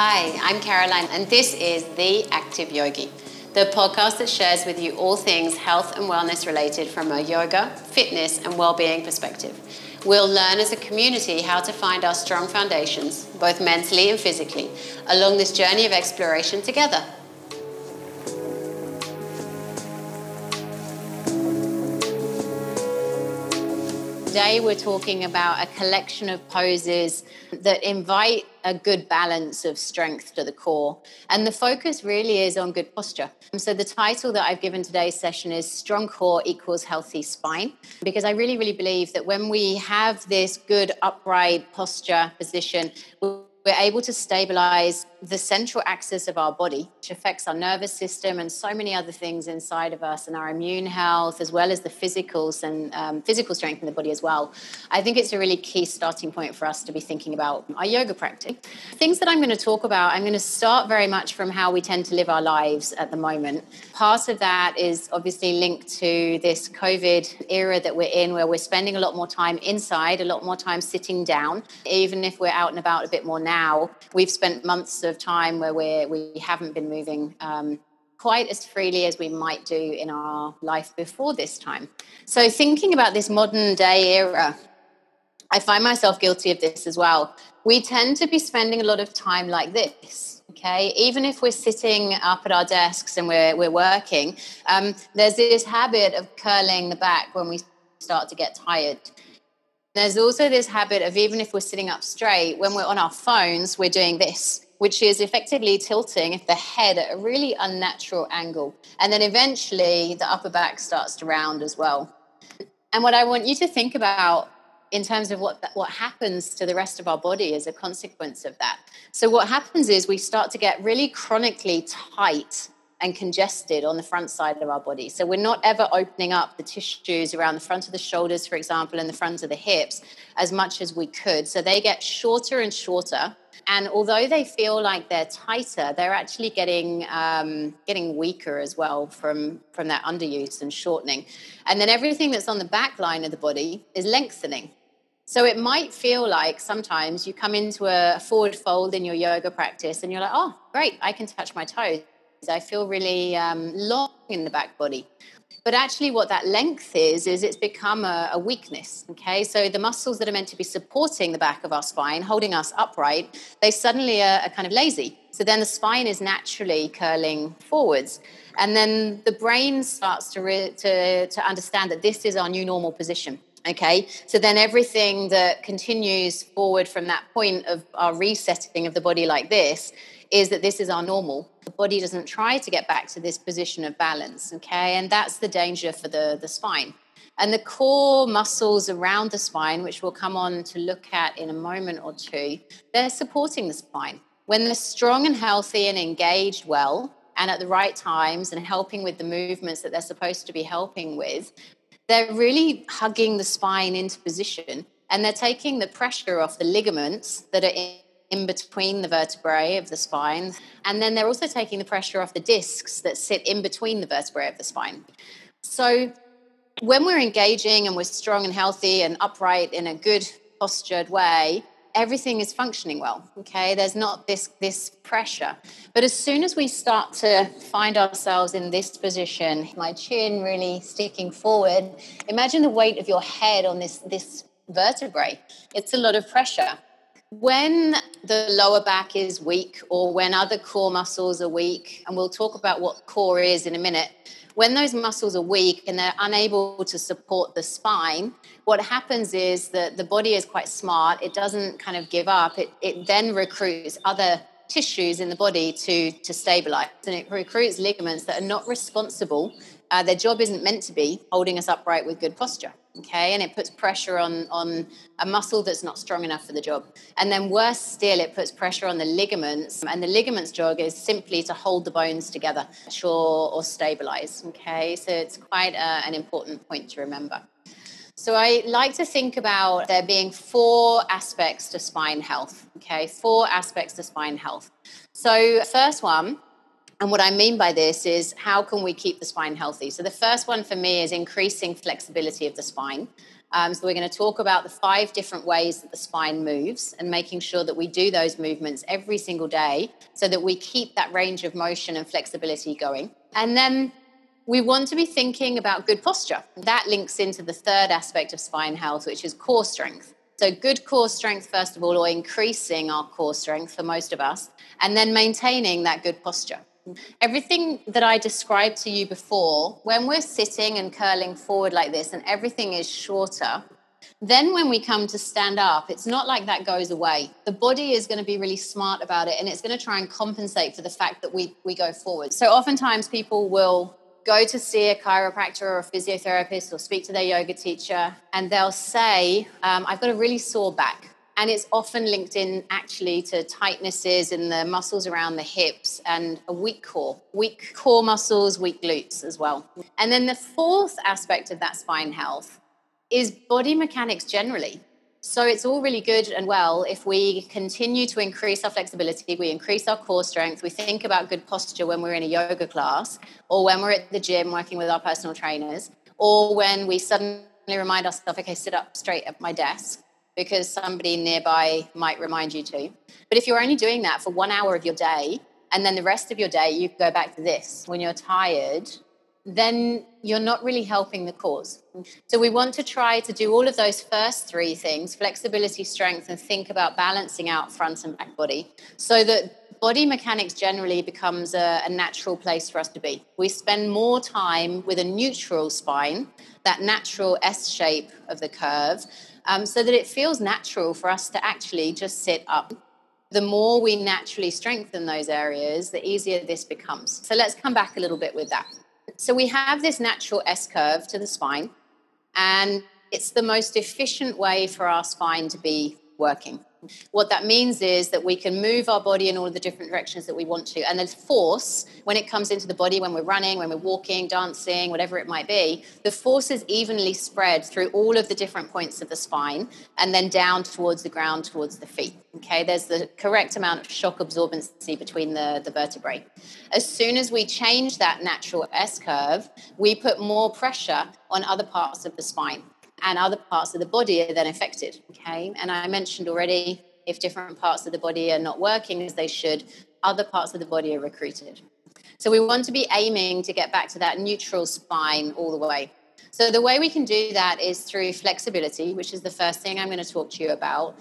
Hi, I'm Caroline, and this is The Active Yogi, the podcast that shares with you all things health and wellness related from a yoga, fitness, and well-being perspective. We'll learn as a community how to find our strong foundations, both mentally and physically, along this journey of exploration together. Today, we're talking about a collection of poses that invite a good balance of strength to the core. And the focus really is on good posture. So, the title that I've given today's session is Strong Core Equals Healthy Spine, because I really, really believe that when we have this good upright posture position, we're able to stabilize the central axis of our body, which affects our nervous system and so many other things inside of us and our immune health, as well as the physicals and um, physical strength in the body as well. I think it's a really key starting point for us to be thinking about our yoga practice. Things that I'm going to talk about, I'm going to start very much from how we tend to live our lives at the moment. Part of that is obviously linked to this COVID era that we're in, where we're spending a lot more time inside, a lot more time sitting down. Even if we're out and about a bit more now, we've spent months of time where we're, we haven't been moving um, quite as freely as we might do in our life before this time. So, thinking about this modern day era, I find myself guilty of this as well. We tend to be spending a lot of time like this. Okay, even if we're sitting up at our desks and we're, we're working, um, there's this habit of curling the back when we start to get tired. There's also this habit of even if we're sitting up straight, when we're on our phones, we're doing this which is effectively tilting the head at a really unnatural angle. And then eventually the upper back starts to round as well. And what I want you to think about in terms of what what happens to the rest of our body as a consequence of that. So what happens is we start to get really chronically tight and congested on the front side of our body. So we're not ever opening up the tissues around the front of the shoulders, for example, and the front of the hips as much as we could. So they get shorter and shorter and although they feel like they're tighter, they're actually getting um, getting weaker as well from from that underuse and shortening. And then everything that's on the back line of the body is lengthening. So it might feel like sometimes you come into a forward fold in your yoga practice, and you're like, "Oh, great! I can touch my toes. I feel really um, long in the back body." But actually, what that length is, is it's become a, a, weakness. Okay. So the muscles that are meant to be supporting the back of our spine, holding us upright, they suddenly are, are kind of lazy. So then the spine is naturally curling forwards. And then the brain starts to, re- to, to understand that this is our new normal position. Okay, so then everything that continues forward from that point of our resetting of the body like this is that this is our normal. The body doesn't try to get back to this position of balance, okay? And that's the danger for the, the spine. And the core muscles around the spine, which we'll come on to look at in a moment or two, they're supporting the spine. When they're strong and healthy and engaged well, and at the right times and helping with the movements that they're supposed to be helping with, they're really hugging the spine into position and they're taking the pressure off the ligaments that are in in between the vertebrae of the spine. And then they're also taking the pressure off the discs that sit in between the vertebrae of the spine. So when we're engaging and we're strong and healthy and upright in a good postured way, everything is functioning well okay? There's not this this pressure. But as soon as we start to find ourselves in this position my chin really sticking forward imagine the weight of your head on this this vertebrae. It's a lot of pressure. When the lower back is weak or when other core muscles are weak, and we'll talk about what core is in a minute, when those muscles are weak and they're unable to support the spine, what happens is that the body is quite smart. It doesn't kind of give up. It, it then recruits other tissues in the body to, to stabilize. And it recruits ligaments that are not responsible. Uh, their job isn't meant to be holding us upright with good posture okay? And it puts pressure on on a muscle that's not strong enough for the job. And then worse still it puts pressure on the ligaments. And the ligaments job is simply to hold the bones together or, or stabilize okay? So it's quite a, uh, an important point to remember. So I like to think about there being four aspects to spine health. Okay, four aspects to spine health. So first one and what I mean by this is how can we keep the spine healthy? So the first one for me is increasing flexibility of the spine. Um, so, we're going to talk about the five different ways that the spine moves and making sure that we do those movements every single day so that we keep that range of motion and flexibility going. And then we want to be thinking about good posture. That links into the third aspect of spine health, which is core strength. So, good core strength, first of all, or increasing our core strength for most of us, and then maintaining that good posture. Everything that I described to you before, when we're sitting and curling forward like this and everything is shorter, then when we come to stand up, it's not like that goes away. The body is going to be really smart about it and it's going to try and compensate for the fact that we, we go forward. So oftentimes people will go to see a chiropractor or a physiotherapist or speak to their yoga teacher and they'll say, um, I've got a really sore back. And it's often linked in actually to tightnesses in the muscles around the hips and a weak core, weak core muscles, weak glutes as well. And then the fourth aspect of that spine health is body mechanics generally. So it's all really good and well if we continue to increase our flexibility, we increase our core strength, we think about good posture when we're in a yoga class or when we're at the gym working with our personal trainers or when we suddenly remind ourselves, okay, sit up straight at my desk because somebody nearby might remind you to. But if you're only doing that for one hour of your day, and then the rest of your day you go back to this when you're tired, then you're not really helping the cause. So we want to try to do all of those first three things flexibility, strength, and think about balancing out front and back body so that body mechanics generally becomes a, a, natural place for us to be. We spend more time with a neutral spine, that natural S shape of the curve, um, so that it feels natural for us to actually just sit up. The more we naturally strengthen those areas, the easier this becomes. So let's come back a little bit with that. So we have this natural S curve to the spine, and it's the most efficient way for our spine to be working. What that means is that we can move our body in all of the different directions that we want to. And the force, when it comes into the body, when we're running, when we're walking, dancing, whatever it might be, the force is evenly spread through all of the different points of the spine and then down towards the ground, towards the feet. Okay, there's the correct amount of shock absorbency between the, the vertebrae. As soon as we change that natural S curve, we put more pressure on other parts of the spine and other parts of the body are then affected. Okay. And I mentioned already if different parts of the body are not working as they should, other parts of the body are recruited. So we want to be aiming to get back to that neutral spine all the way. So the way we can do that is through flexibility, which is the first thing I'm going to talk to you about.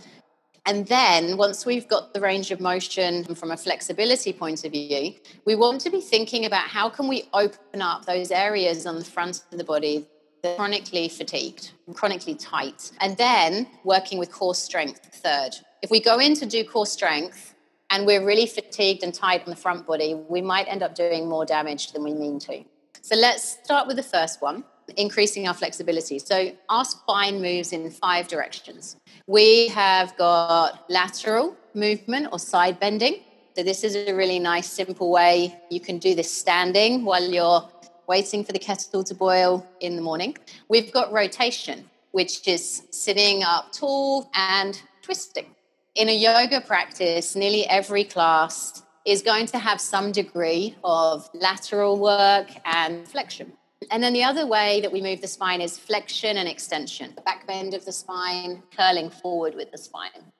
And then once we've got the range of motion from a flexibility point of view, we want to be thinking about how can we open up those areas on the front of the body chronically fatigued, chronically tight, and then working with core strength third. If we go in to do core strength and we're really fatigued and tight on the front body, we might end up doing more damage than we mean to. So let's start with the first one increasing our flexibility. So our spine moves in five directions. We have got lateral movement or side bending. So this is a really nice, simple way you can do this standing while you're waiting for the kettle to boil in the morning. We've got rotation, which is sitting up tall and twisting. In a yoga practice, nearly every class is going to have some degree of lateral work and flexion. And then the other way that we move the spine is flexion and extension, the back bend of the spine, curling forward with the spine.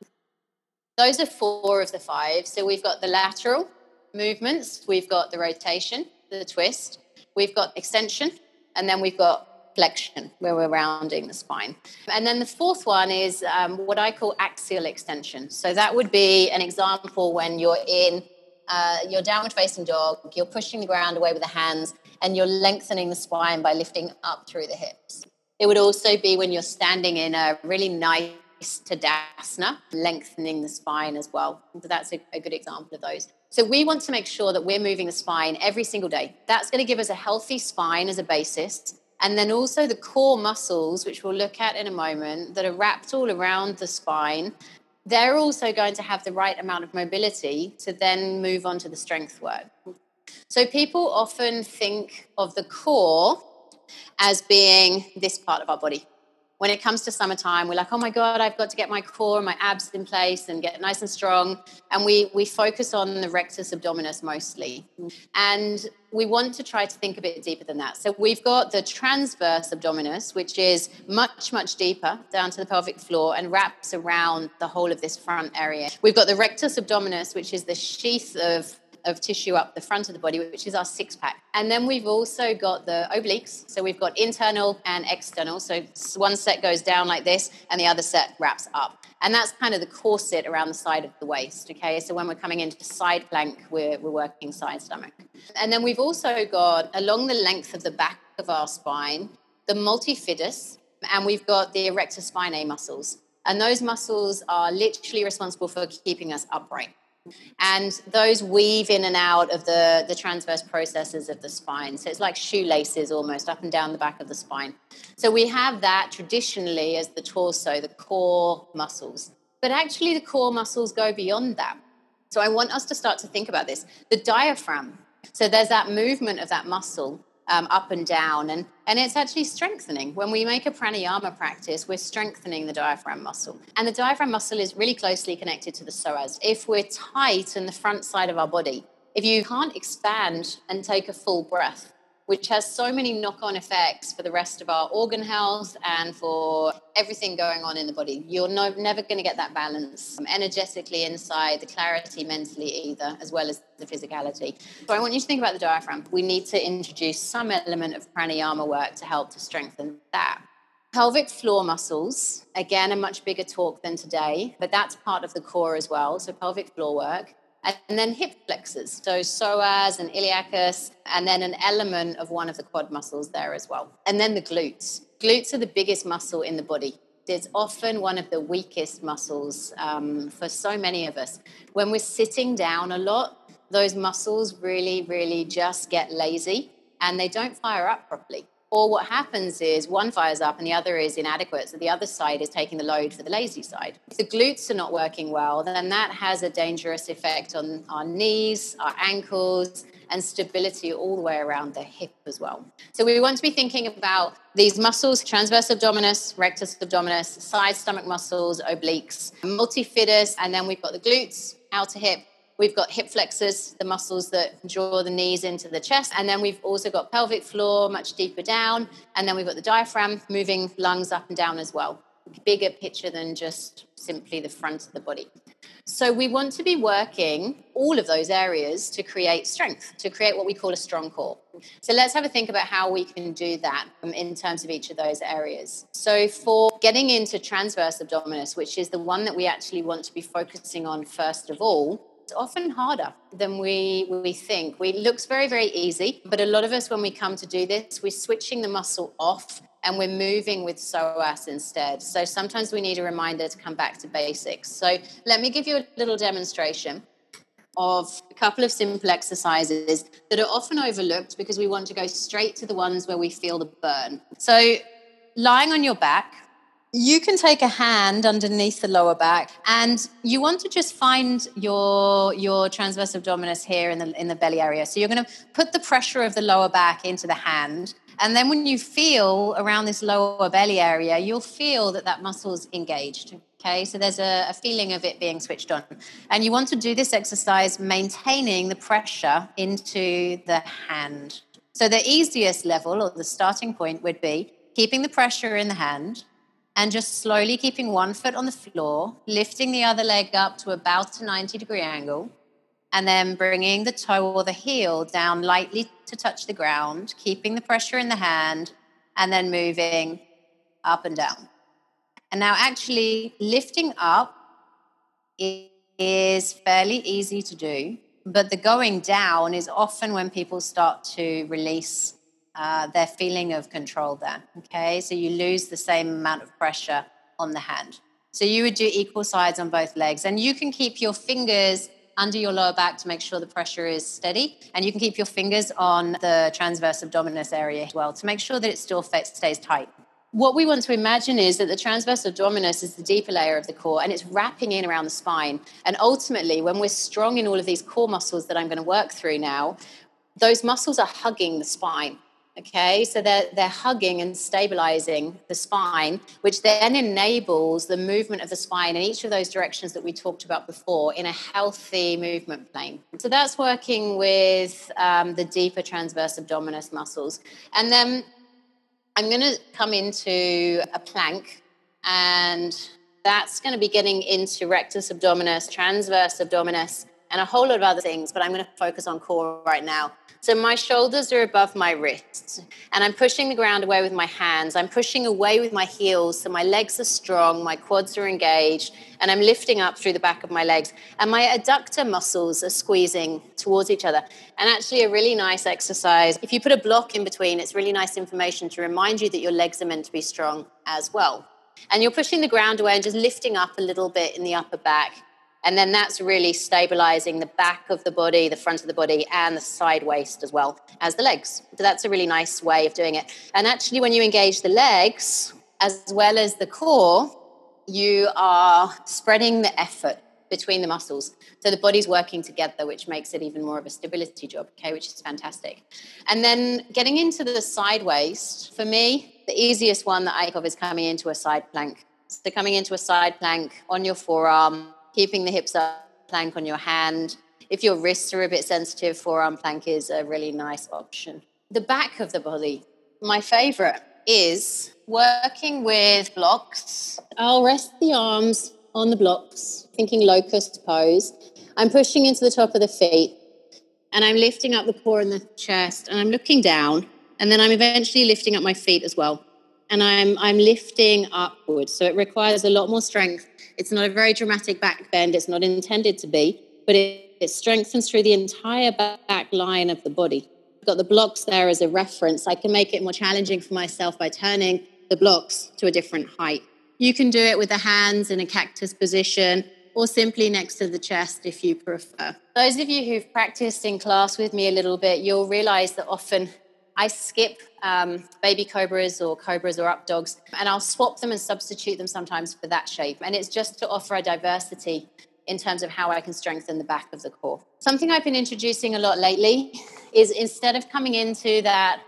Those are four of the five. So we've got the lateral movements, we've got the rotation, the twist, We've got extension, and then we've got flexion, where we're rounding the spine. And then the fourth one is um, what I call axial extension. So that would be an example when you're in uh, your downward facing dog, you're pushing the ground away with the hands, and you're lengthening the spine by lifting up through the hips. It would also be when you're standing in a really nice Tadasana, lengthening the spine as well. So that's a, a good example of those. So we want to make sure that we're moving the spine every single day. That's going to give us a healthy spine as a basis. And then also the core muscles, which we'll look at in a moment, that are wrapped all around the spine, they're also going to have the right amount of mobility to then move on to the strength work. So people often think of the core as being this part of our body. When it comes to summertime, we're like, oh my God, I've got to get my core and my abs in place and get nice and strong. And we we focus on the rectus abdominis mostly. And we want to try to think a bit deeper than that. So we've got the transverse abdominis, which is much, much deeper down to the pelvic floor and wraps around the whole of this front area. We've got the rectus abdominis, which is the sheath of of tissue up the front of the body, which is our six pack. And then we've also got the obliques. So we've got internal and external. So one set goes down like this, and the other set wraps up. And that's kind of the corset around the side of the waist. Okay. So when we're coming into side plank, we're, we're working side stomach. And then we've also got along the length of the back of our spine, the multifidus, and we've got the erector spinae muscles. And those muscles are literally responsible for keeping us upright. And those weave in and out of the, the transverse processes of the spine. So it's like shoelaces almost up and down the back of the spine. So we have that traditionally as the torso, the core muscles. But actually, the core muscles go beyond that. So I want us to start to think about this. The diaphragm. So there's that movement of that muscle um, up and down. And, and it's actually strengthening. When we make a pranayama practice, we're strengthening the diaphragm muscle. And the diaphragm muscle is really closely connected to the psoas. If we're tight in the front side of our body, if you can't expand and take a full breath, which has so many knock on effects for the rest of our organ health and for everything going on in the body. You're no, never going to get that balance um, energetically inside, the clarity mentally either, as well as the physicality. So I want you to think about the diaphragm. We need to introduce some element of pranayama work to help to strengthen that. Pelvic floor muscles, again, a much bigger talk than today, but that's part of the core as well. So pelvic floor work and then hip flexors, so psoas and iliacus, and then an element of one of the quad muscles there as well. And then the glutes. Glutes are the biggest muscle in the body. It's often one of the weakest muscles um, for so many of us. When we're sitting down a lot, those muscles really, really just get lazy and they don't fire up properly. Or what happens is one fires up and the other is inadequate. So the other side is taking the load for the lazy side. If the glutes are not working well, then that has a dangerous effect on our knees, our ankles, and stability all the way around the hip as well. So we want to be thinking about these muscles transverse abdominis, rectus abdominis, side stomach muscles, obliques, multifidus, and then we've got the glutes, outer hip, We've got hip flexors, the muscles that draw the knees into the chest. And then we've also got pelvic floor much deeper down. And then we've got the diaphragm moving lungs up and down as well. Bigger picture than just simply the front of the body. So we want to be working all of those areas to create strength, to create what we call a strong core. So let's have a think about how we can do that um, in terms of each of those areas. So for getting into transverse abdominis, which is the one that we actually want to be focusing on first of all, often harder than we, we think. We, it looks very, very easy, but a lot of us, when we come to do this, we're switching the muscle off and we're moving with psoas instead. So sometimes we need a reminder to come back to basics. So let me give you a little demonstration of a couple of simple exercises that are often overlooked because we want to go straight to the ones where we feel the burn. So lying on your back, you can take a hand underneath the lower back and you want to just find your your transverse abdominis here in the in the belly area. So you're going to put the pressure of the lower back into the hand and then when you feel around this lower belly area you'll feel that that muscle is engaged okay? So there's a, a feeling of it being switched on. And you want to do this exercise maintaining the pressure into the hand. So the easiest level or the starting point would be keeping the pressure in the hand and just slowly keeping one foot on the floor, lifting the other leg up to about a 90 degree angle, and then bringing the toe or the heel down lightly to touch the ground, keeping the pressure in the hand, and then moving up and down. And now, actually, lifting up is fairly easy to do, but the going down is often when people start to release uh, their feeling of control there. Okay, so you lose the same amount of pressure on the hand. So you would do equal sides on both legs, and you can keep your fingers under your lower back to make sure the pressure is steady, and you can keep your fingers on the transverse abdominis area as well to make sure that it still stays tight. What we want to imagine is that the transverse abdominis is the deeper layer of the core and it's wrapping in around the spine. And ultimately, when we're strong in all of these core muscles that I'm going to work through now, those muscles are hugging the spine Okay, so they're, they're hugging and stabilizing the spine, which then enables the movement of the spine in each of those directions that we talked about before in a healthy movement plane. So that's working with um, the deeper transverse abdominis muscles. And then I'm going to come into a plank, and that's going to be getting into rectus abdominis, transverse abdominis, and a whole lot of other things, but I'm going to focus on core right now. So my shoulders are above my wrists, and I'm pushing the ground away with my hands. I'm pushing away with my heels, so my legs are strong, my quads are engaged, and I'm lifting up through the back of my legs. And my adductor muscles are squeezing towards each other. And actually, a really nice exercise. If you put a block in between, it's really nice information to remind you that your legs are meant to be strong as well. And you're pushing the ground away and just lifting up a little bit in the upper back and then that's really stabilizing the back of the body, the front of the body, and the side waist as well as the legs. So that's a really nice way of doing it. And actually, when you engage the legs as well as the core, you are spreading the effort between the muscles. So the body's working together, which makes it even more of a stability job, okay, which is fantastic. And then getting into the side waist, for me, the easiest one that I think of is coming into a side plank. So coming into a side plank on your forearm, keeping the hips up, plank on your hand. If your wrists are a bit sensitive, forearm plank is a really nice option. The back of the body, my favorite is working with blocks. I'll rest the arms on the blocks, thinking locust pose. I'm pushing into the top of the feet and I'm lifting up the core and the chest and I'm looking down and then I'm eventually lifting up my feet as well. And I'm I'm lifting upwards. So it requires a lot more strength it's not a very dramatic back bend, it's not intended to be, but it, it strengthens through the entire back line of the body. I've got the blocks there as a reference. I can make it more challenging for myself by turning the blocks to a different height. You can do it with the hands in a cactus position or simply next to the chest if you prefer. Those of you who've practiced in class with me a little bit, you'll realize that often I skip um, baby cobras or cobras or up dogs, and I'll swap them and substitute them sometimes for that shape. And it's just to offer a diversity in terms of how I can strengthen the back of the core. Something I've been introducing a lot lately is instead of coming into that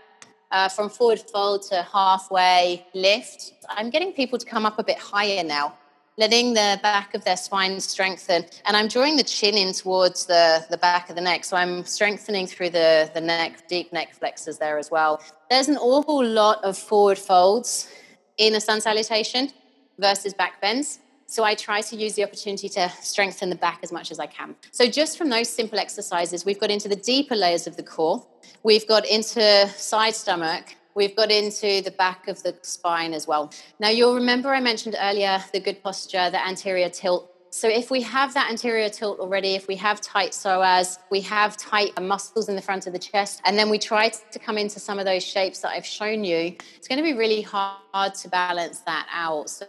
uh, from forward fold to halfway lift, I'm getting people to come up a bit higher now letting the back of their spine strengthen. And I'm drawing the chin in towards the, the back of the neck. So I'm strengthening through the, the neck, deep neck flexors there as well. There's an awful lot of forward folds in a sun salutation versus back bends. So I try to use the opportunity to strengthen the back as much as I can. So just from those simple exercises, we've got into the deeper layers of the core. We've got into side stomach We've got into the back of the spine as well. Now, you'll remember I mentioned earlier the good posture, the anterior tilt. So, if we have that anterior tilt already, if we have tight psoas, we have tight muscles in the front of the chest, and then we try to come into some of those shapes that I've shown you, it's going to be really hard to balance that out. So,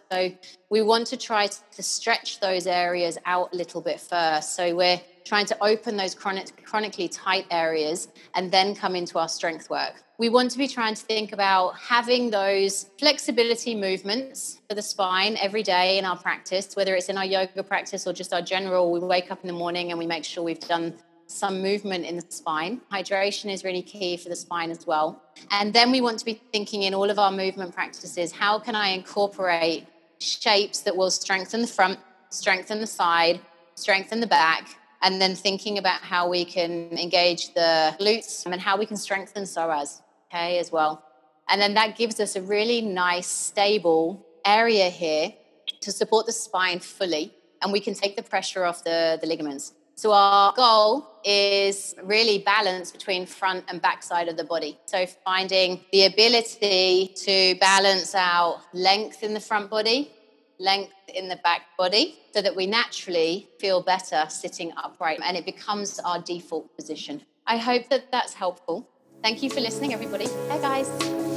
we want to try to stretch those areas out a little bit first. So, we're trying to open those chronic, chronically tight areas and then come into our strength work. We want to be trying to think about having those flexibility movements for the spine every day in our practice, whether it's in our yoga practice or just our general. We wake up in the morning and we make sure we've done some movement in the spine. Hydration is really key for the spine as well. And then we want to be thinking in all of our movement practices how can I incorporate shapes that will strengthen the front, strengthen the side, strengthen the back, and then thinking about how we can engage the glutes and how we can strengthen psoas, okay, as well. And then that gives us a really nice, stable area here to support the spine fully, and we can take the pressure off the, the ligaments. So our goal is really balance between front and back side of the body. So finding the ability to balance out length in the front body length in the back body so that we naturally feel better sitting upright and it becomes our default position. I hope that that's helpful. Thank you for listening, everybody. Bye, guys.